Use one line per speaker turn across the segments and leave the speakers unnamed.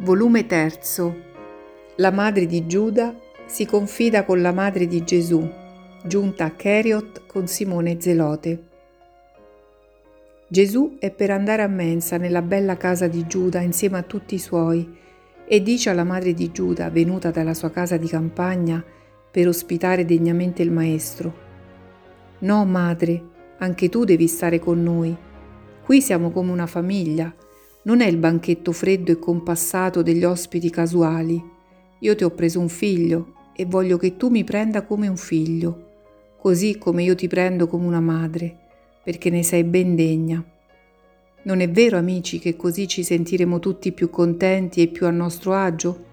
Volume 3. La madre di Giuda si confida con la madre di Gesù, giunta a Cheriot con Simone Zelote. Gesù è per andare a mensa nella bella casa di Giuda insieme a tutti i suoi e dice alla madre di Giuda, venuta dalla sua casa di campagna per ospitare degnamente il maestro, No, madre, anche tu devi stare con noi. Qui siamo come una famiglia non è il banchetto freddo e compassato degli ospiti casuali. Io ti ho preso un figlio e voglio che tu mi prenda come un figlio, così come io ti prendo come una madre, perché ne sei ben degna. Non è vero, amici, che così ci sentiremo tutti più contenti e più a nostro agio?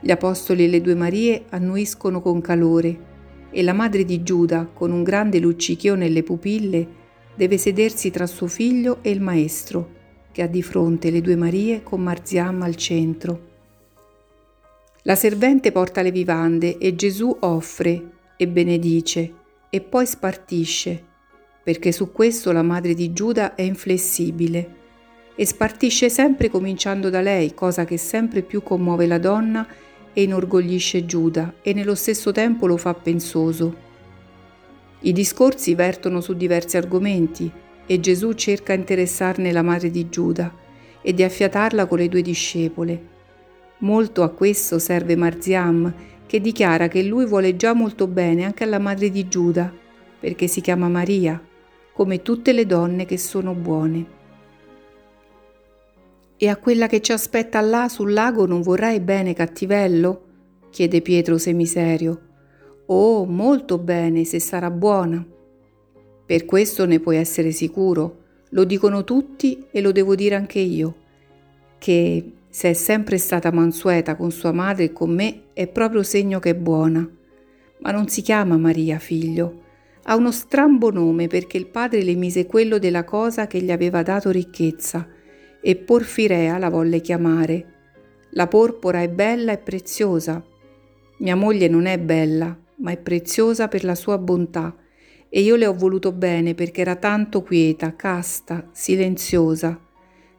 Gli apostoli e le due Marie annuiscono con calore e la madre di Giuda, con un grande luccichio nelle pupille, deve sedersi tra suo figlio e il maestro che ha di fronte le due Marie con Marziam al centro. La servente porta le vivande e Gesù offre e benedice e poi spartisce, perché su questo la madre di Giuda è inflessibile e spartisce sempre cominciando da lei, cosa che sempre più commuove la donna e inorgoglisce Giuda e nello stesso tempo lo fa pensoso. I discorsi vertono su diversi argomenti, e Gesù cerca interessarne la madre di Giuda e di affiatarla con le due discepole. Molto a questo serve Marziam, che dichiara che lui vuole già molto bene anche alla madre di Giuda, perché si chiama Maria, come tutte le donne che sono buone. E a quella che ci aspetta là sul lago non vorrai bene cattivello? chiede Pietro semiserio. Oh, molto bene, se sarà buona. Per questo ne puoi essere sicuro, lo dicono tutti e lo devo dire anche io, che se è sempre stata mansueta con sua madre e con me è proprio segno che è buona. Ma non si chiama Maria, figlio. Ha uno strambo nome perché il padre le mise quello della cosa che gli aveva dato ricchezza e Porfirea la volle chiamare. La porpora è bella e preziosa. Mia moglie non è bella, ma è preziosa per la sua bontà e io le ho voluto bene perché era tanto quieta, casta, silenziosa.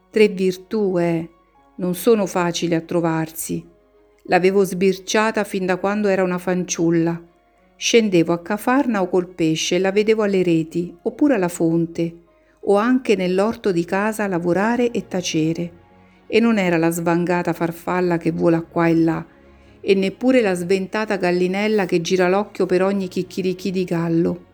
Tre virtù, eh, non sono facili a trovarsi. L'avevo sbirciata fin da quando era una fanciulla. Scendevo a Cafarnao col pesce e la vedevo alle reti, oppure alla fonte, o anche nell'orto di casa a lavorare e tacere. E non era la svangata farfalla che vola qua e là, e neppure la sventata gallinella che gira l'occhio per ogni chicchirichì di gallo.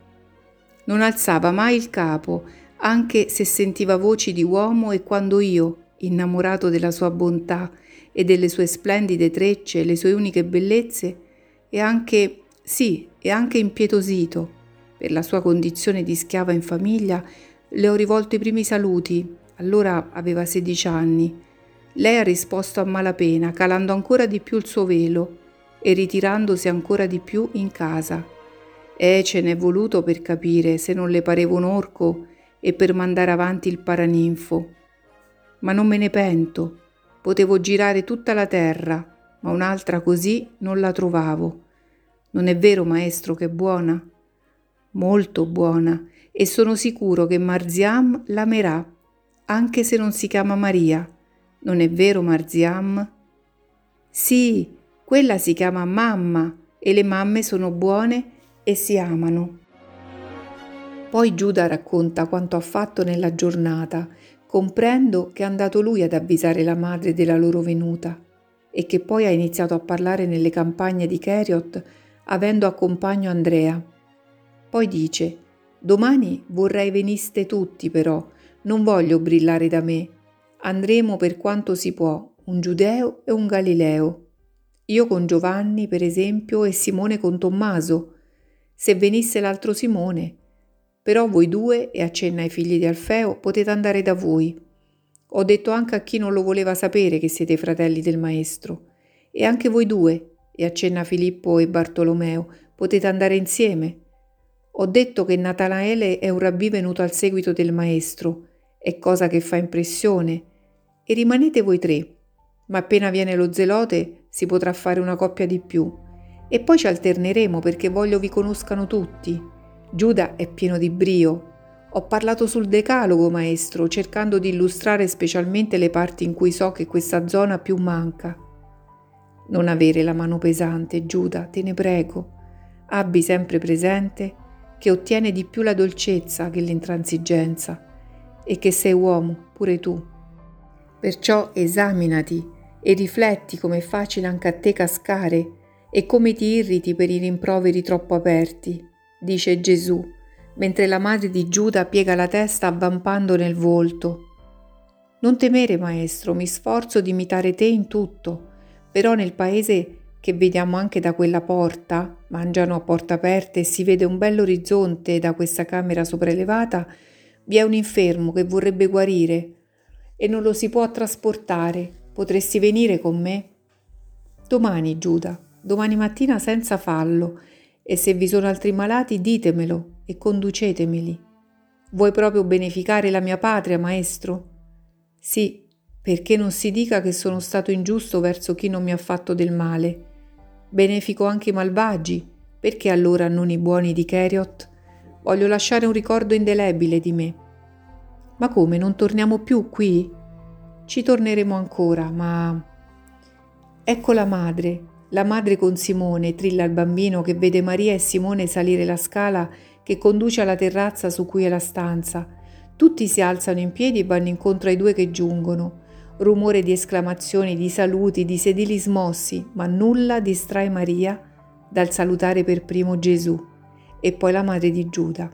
Non alzava mai il capo, anche se sentiva voci di uomo e quando io, innamorato della sua bontà e delle sue splendide trecce le sue uniche bellezze, e anche, sì, e anche impietosito per la sua condizione di schiava in famiglia, le ho rivolto i primi saluti, allora aveva 16 anni. Lei ha risposto a malapena, calando ancora di più il suo velo e ritirandosi ancora di più in casa e ce n'è voluto per capire se non le parevo un orco e per mandare avanti il paraninfo. Ma non me ne pento. Potevo girare tutta la terra, ma un'altra così non la trovavo. Non è vero, maestro, che è buona? Molto buona, e sono sicuro che Marziam l'amerà, anche se non si chiama Maria. Non è vero, Marziam? Sì, quella si chiama mamma, e le mamme sono buone e si amano. Poi Giuda racconta quanto ha fatto nella giornata, comprendo che è andato lui ad avvisare la madre della loro venuta e che poi ha iniziato a parlare nelle campagne di Cheriot avendo a compagno Andrea. Poi dice, domani vorrei veniste tutti però, non voglio brillare da me. Andremo per quanto si può, un giudeo e un galileo. Io con Giovanni, per esempio, e Simone con Tommaso, se venisse l'altro Simone. Però voi due, e accenna ai figli di Alfeo, potete andare da voi. Ho detto anche a chi non lo voleva sapere che siete fratelli del Maestro. E anche voi due, e accenna Filippo e Bartolomeo, potete andare insieme. Ho detto che Natanaele è un rabbì venuto al seguito del Maestro, è cosa che fa impressione, e rimanete voi tre, ma appena viene lo zelote si potrà fare una coppia di più e poi ci alterneremo perché voglio vi conoscano tutti. Giuda è pieno di brio. Ho parlato sul decalogo, maestro, cercando di illustrare specialmente le parti in cui so che questa zona più manca. Non avere la mano pesante, Giuda, te ne prego. Abbi sempre presente che ottiene di più la dolcezza che l'intransigenza e che sei uomo pure tu. Perciò esaminati e rifletti com'è facile anche a te cascare e come ti irriti per i rimproveri troppo aperti, dice Gesù mentre la madre di Giuda piega la testa avvampando nel volto. Non temere, maestro, mi sforzo di imitare te in tutto, però nel paese che vediamo anche da quella porta, mangiano a porta aperta e si vede un bell'orizzonte da questa camera sopraelevata, vi è un infermo che vorrebbe guarire e non lo si può trasportare. Potresti venire con me? Domani, Giuda, domani mattina senza fallo, e se vi sono altri malati ditemelo e conducetemeli. Vuoi proprio beneficare la mia patria, maestro? Sì, perché non si dica che sono stato ingiusto verso chi non mi ha fatto del male. Benefico anche i malvagi, perché allora non i buoni di Keriot? Voglio lasciare un ricordo indelebile di me. Ma come, non torniamo più qui? Ci torneremo ancora, ma... Ecco la madre, la madre con Simone, trilla il bambino che vede Maria e Simone salire la scala che conduce alla terrazza su cui è la stanza. Tutti si alzano in piedi e vanno incontro ai due che giungono. Rumore di esclamazioni, di saluti, di sedili smossi, ma nulla distrae Maria dal salutare per primo Gesù e poi la madre di Giuda,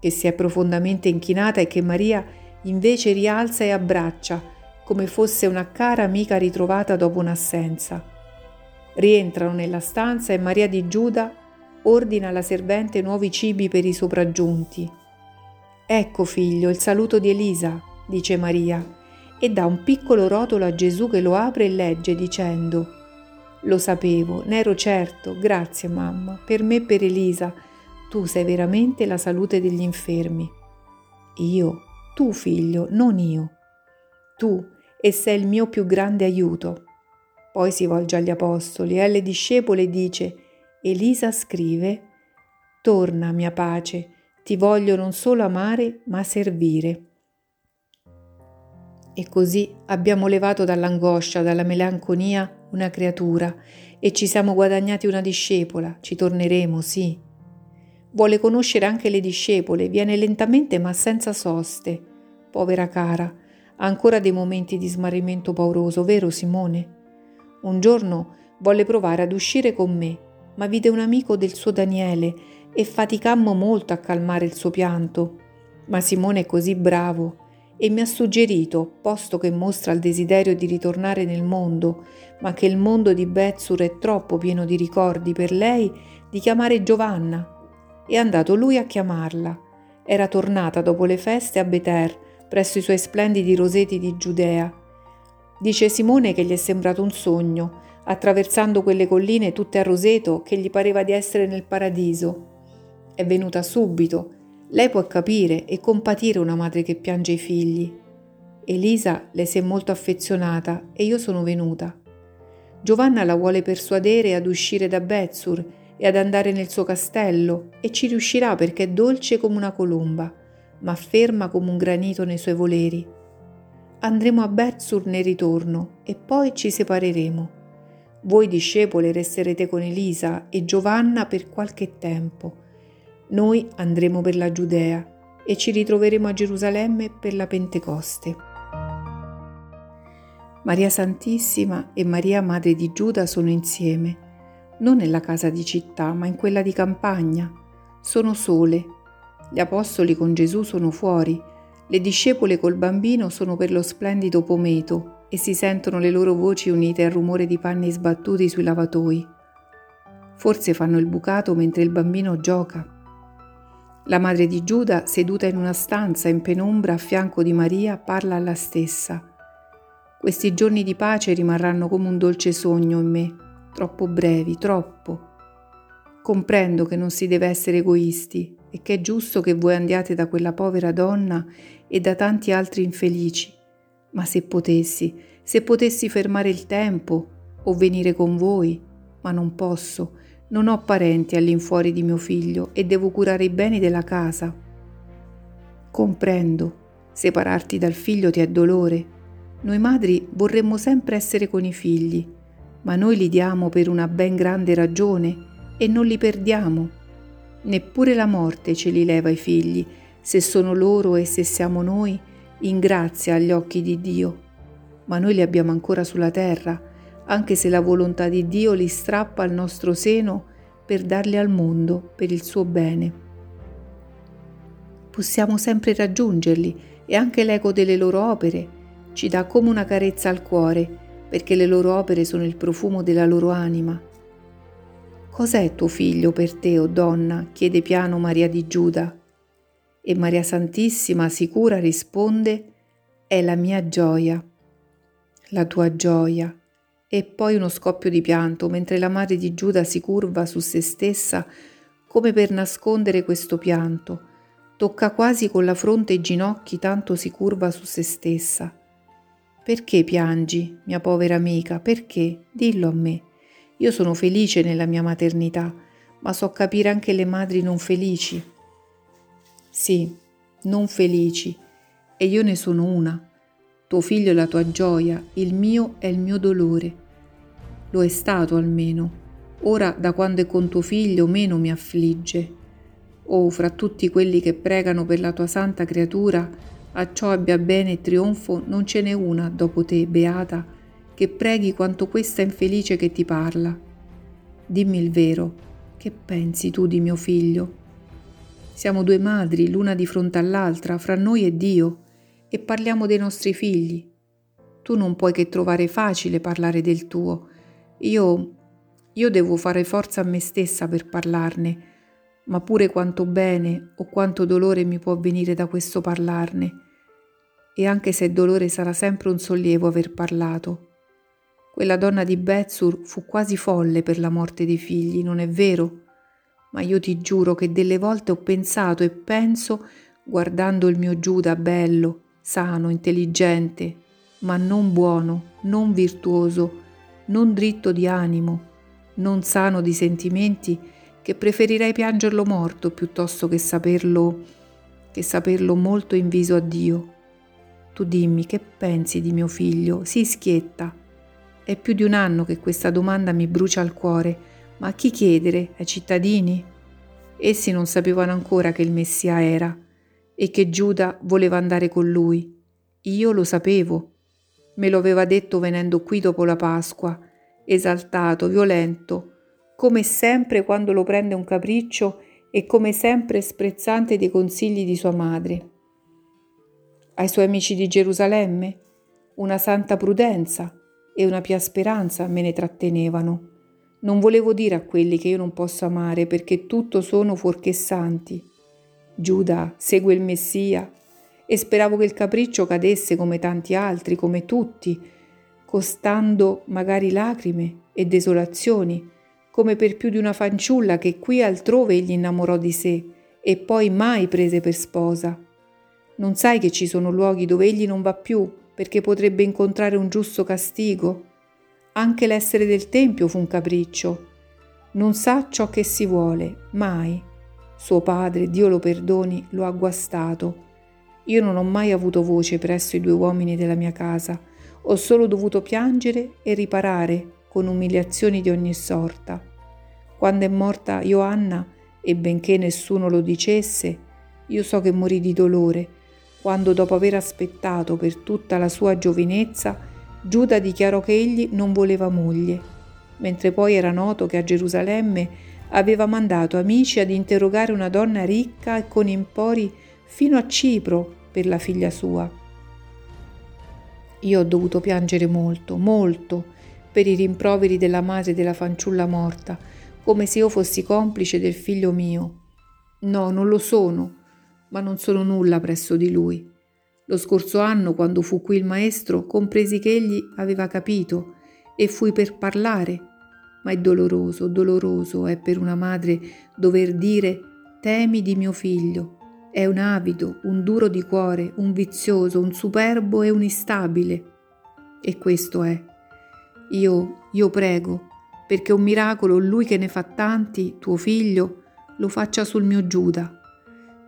che si è profondamente inchinata e che Maria invece rialza e abbraccia come fosse una cara amica ritrovata dopo un'assenza. Rientrano nella stanza e Maria di Giuda ordina alla servente nuovi cibi per i sopraggiunti. Ecco figlio il saluto di Elisa, dice Maria, e dà un piccolo rotolo a Gesù che lo apre e legge dicendo, Lo sapevo, ne ero certo, grazie mamma, per me e per Elisa, tu sei veramente la salute degli infermi. Io, tu figlio, non io. Tu, e sei il mio più grande aiuto. Poi si volge agli apostoli e alle discepole e dice, Elisa scrive, Torna, mia pace, ti voglio non solo amare, ma servire. E così abbiamo levato dall'angoscia, dalla melanconia una creatura e ci siamo guadagnati una discepola, ci torneremo, sì. Vuole conoscere anche le discepole, viene lentamente ma senza soste. Povera cara, ha ancora dei momenti di smarrimento pauroso, vero Simone? Un giorno volle provare ad uscire con me ma vide un amico del suo Daniele e faticammo molto a calmare il suo pianto. Ma Simone è così bravo e mi ha suggerito, posto che mostra il desiderio di ritornare nel mondo, ma che il mondo di Betsur è troppo pieno di ricordi per lei, di chiamare Giovanna. È andato lui a chiamarla. Era tornata dopo le feste a Beter, presso i suoi splendidi roseti di Giudea. Dice Simone che gli è sembrato un sogno, attraversando quelle colline tutte a roseto che gli pareva di essere nel paradiso. È venuta subito. Lei può capire e compatire una madre che piange i figli. Elisa le si è molto affezionata e io sono venuta. Giovanna la vuole persuadere ad uscire da Bezzur e ad andare nel suo castello e ci riuscirà perché è dolce come una colomba, ma ferma come un granito nei suoi voleri. Andremo a Bezzur nel ritorno e poi ci separeremo. Voi discepole resterete con Elisa e Giovanna per qualche tempo. Noi andremo per la Giudea e ci ritroveremo a Gerusalemme per la Pentecoste. Maria Santissima e Maria Madre di Giuda sono insieme, non nella casa di città, ma in quella di campagna. Sono sole. Gli apostoli con Gesù sono fuori, le discepole col bambino sono per lo splendido pometo e si sentono le loro voci unite al rumore di panni sbattuti sui lavatoi. Forse fanno il bucato mentre il bambino gioca. La madre di Giuda, seduta in una stanza in penombra a fianco di Maria, parla alla stessa. Questi giorni di pace rimarranno come un dolce sogno in me, troppo brevi, troppo. Comprendo che non si deve essere egoisti e che è giusto che voi andiate da quella povera donna e da tanti altri infelici ma se potessi, se potessi fermare il tempo o venire con voi, ma non posso, non ho parenti all'infuori di mio figlio e devo curare i beni della casa. Comprendo, separarti dal figlio ti è dolore. Noi madri vorremmo sempre essere con i figli, ma noi li diamo per una ben grande ragione e non li perdiamo. Neppure la morte ce li leva i figli, se sono loro e se siamo noi, in grazia agli occhi di Dio. Ma noi li abbiamo ancora sulla terra, anche se la volontà di Dio li strappa al nostro seno per darli al mondo per il suo bene. Possiamo sempre raggiungerli e anche l'eco delle loro opere ci dà come una carezza al cuore, perché le loro opere sono il profumo della loro anima. Cos'è tuo figlio per te, o oh donna? chiede piano Maria di Giuda. E Maria Santissima, sicura, risponde, è la mia gioia, la tua gioia. E poi uno scoppio di pianto, mentre la madre di Giuda si curva su se stessa come per nascondere questo pianto. Tocca quasi con la fronte i ginocchi, tanto si curva su se stessa. Perché piangi, mia povera amica? Perché? Dillo a me. Io sono felice nella mia maternità, ma so capire anche le madri non felici. Sì, non felici, e io ne sono una. Tuo figlio è la tua gioia, il mio è il mio dolore. Lo è stato almeno. Ora, da quando è con tuo figlio, meno mi affligge. Oh, fra tutti quelli che pregano per la tua santa creatura, a ciò abbia bene e trionfo, non ce n'è una dopo te, beata, che preghi quanto questa infelice che ti parla. Dimmi il vero, che pensi tu di mio figlio? Siamo due madri, l'una di fronte all'altra, fra noi e Dio, e parliamo dei nostri figli. Tu non puoi che trovare facile parlare del tuo. Io, io devo fare forza a me stessa per parlarne, ma pure quanto bene o quanto dolore mi può venire da questo parlarne. E anche se dolore sarà sempre un sollievo aver parlato. Quella donna di Betsur fu quasi folle per la morte dei figli, non è vero? ma io ti giuro che delle volte ho pensato e penso, guardando il mio Giuda bello, sano, intelligente, ma non buono, non virtuoso, non dritto di animo, non sano di sentimenti, che preferirei piangerlo morto piuttosto che saperlo, che saperlo molto in viso a Dio. Tu dimmi che pensi di mio figlio, si schietta. È più di un anno che questa domanda mi brucia al cuore ma a chi chiedere? Ai cittadini? Essi non sapevano ancora che il Messia era e che Giuda voleva andare con lui. Io lo sapevo. Me lo aveva detto venendo qui dopo la Pasqua, esaltato, violento, come sempre quando lo prende un capriccio e come sempre sprezzante dei consigli di sua madre. Ai suoi amici di Gerusalemme una santa prudenza e una pia speranza me ne trattenevano. Non volevo dire a quelli che io non posso amare perché tutto sono fuorché santi. Giuda segue il Messia e speravo che il capriccio cadesse come tanti altri, come tutti, costando magari lacrime e desolazioni, come per più di una fanciulla che qui altrove egli innamorò di sé e poi mai prese per sposa. Non sai che ci sono luoghi dove egli non va più perché potrebbe incontrare un giusto castigo? Anche l'essere del Tempio fu un capriccio. Non sa ciò che si vuole, mai. Suo padre, Dio lo perdoni, lo ha guastato. Io non ho mai avuto voce presso i due uomini della mia casa, ho solo dovuto piangere e riparare con umiliazioni di ogni sorta. Quando è morta Joanna, e benché nessuno lo dicesse, io so che morì di dolore, quando dopo aver aspettato per tutta la sua giovinezza Giuda dichiarò che egli non voleva moglie, mentre poi era noto che a Gerusalemme aveva mandato amici ad interrogare una donna ricca e con impori fino a Cipro per la figlia sua. Io ho dovuto piangere molto, molto, per i rimproveri della madre della fanciulla morta, come se io fossi complice del figlio mio. No, non lo sono, ma non sono nulla presso di lui. Lo scorso anno, quando fu qui il maestro, compresi che egli aveva capito e fui per parlare. Ma è doloroso, doloroso è per una madre dover dire temi di mio figlio. È un avido, un duro di cuore, un vizioso, un superbo e un instabile. E questo è. Io, io prego, perché un miracolo, lui che ne fa tanti, tuo figlio, lo faccia sul mio Giuda.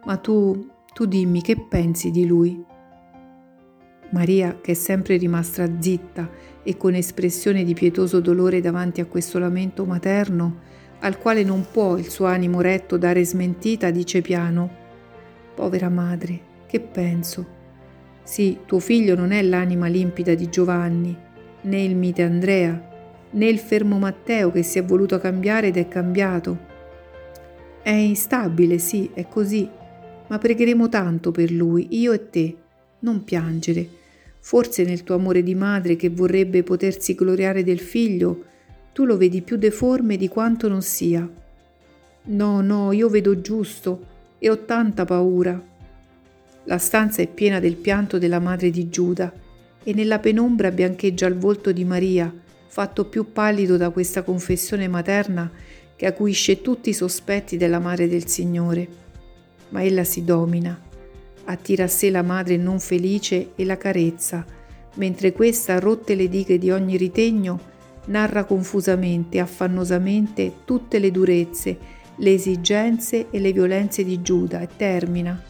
Ma tu, Tu dimmi che pensi di lui. Maria, che è sempre rimasta zitta e con espressione di pietoso dolore davanti a questo lamento materno, al quale non può il suo animo retto dare smentita, dice piano, Povera madre, che penso? Sì, tuo figlio non è l'anima limpida di Giovanni, né il mite Andrea, né il fermo Matteo che si è voluto cambiare ed è cambiato. È instabile, sì, è così, ma pregheremo tanto per lui, io e te. Non piangere. Forse nel tuo amore di madre che vorrebbe potersi gloriare del figlio, tu lo vedi più deforme di quanto non sia. No, no, io vedo giusto e ho tanta paura. La stanza è piena del pianto della madre di Giuda e nella penombra biancheggia il volto di Maria, fatto più pallido da questa confessione materna che acuisce tutti i sospetti della madre del Signore ma ella si domina, attira a sé la madre non felice e la carezza, mentre questa, rotte le dighe di ogni ritegno, narra confusamente, affannosamente tutte le durezze, le esigenze e le violenze di Giuda e termina.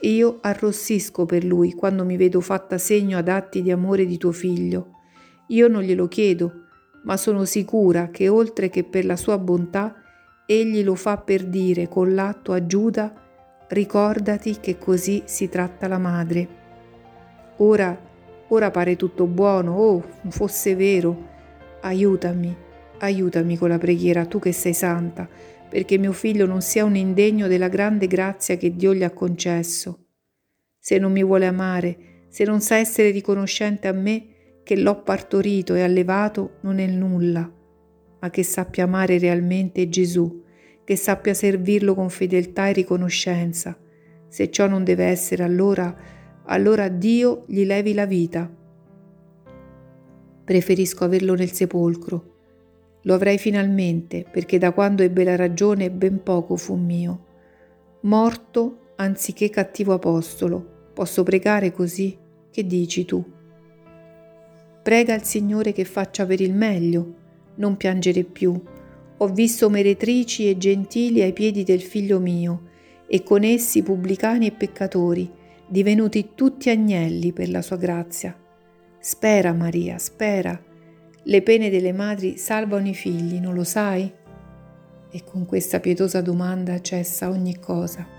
Io arrossisco per lui quando mi vedo fatta segno ad atti di amore di tuo figlio. Io non glielo chiedo, ma sono sicura che oltre che per la sua bontà, egli lo fa per dire con l'atto a Giuda ricordati che così si tratta la madre. Ora, ora pare tutto buono, oh, fosse vero. Aiutami, aiutami con la preghiera, tu che sei santa, perché mio figlio non sia un indegno della grande grazia che Dio gli ha concesso. Se non mi vuole amare, se non sa essere riconoscente a me che l'ho partorito e allevato, non è nulla, ma che sappia amare realmente Gesù che sappia servirlo con fedeltà e riconoscenza. Se ciò non deve essere allora, allora Dio gli levi la vita. Preferisco averlo nel sepolcro. Lo avrei finalmente, perché da quando ebbe la ragione ben poco fu mio. Morto anziché cattivo apostolo. Posso pregare così? Che dici tu? Prega il Signore che faccia per il meglio, non piangere più, ho visto meretrici e gentili ai piedi del figlio mio, e con essi pubblicani e peccatori, divenuti tutti agnelli per la sua grazia. Spera, Maria, spera. Le pene delle madri salvano i figli, non lo sai? E con questa pietosa domanda cessa ogni cosa.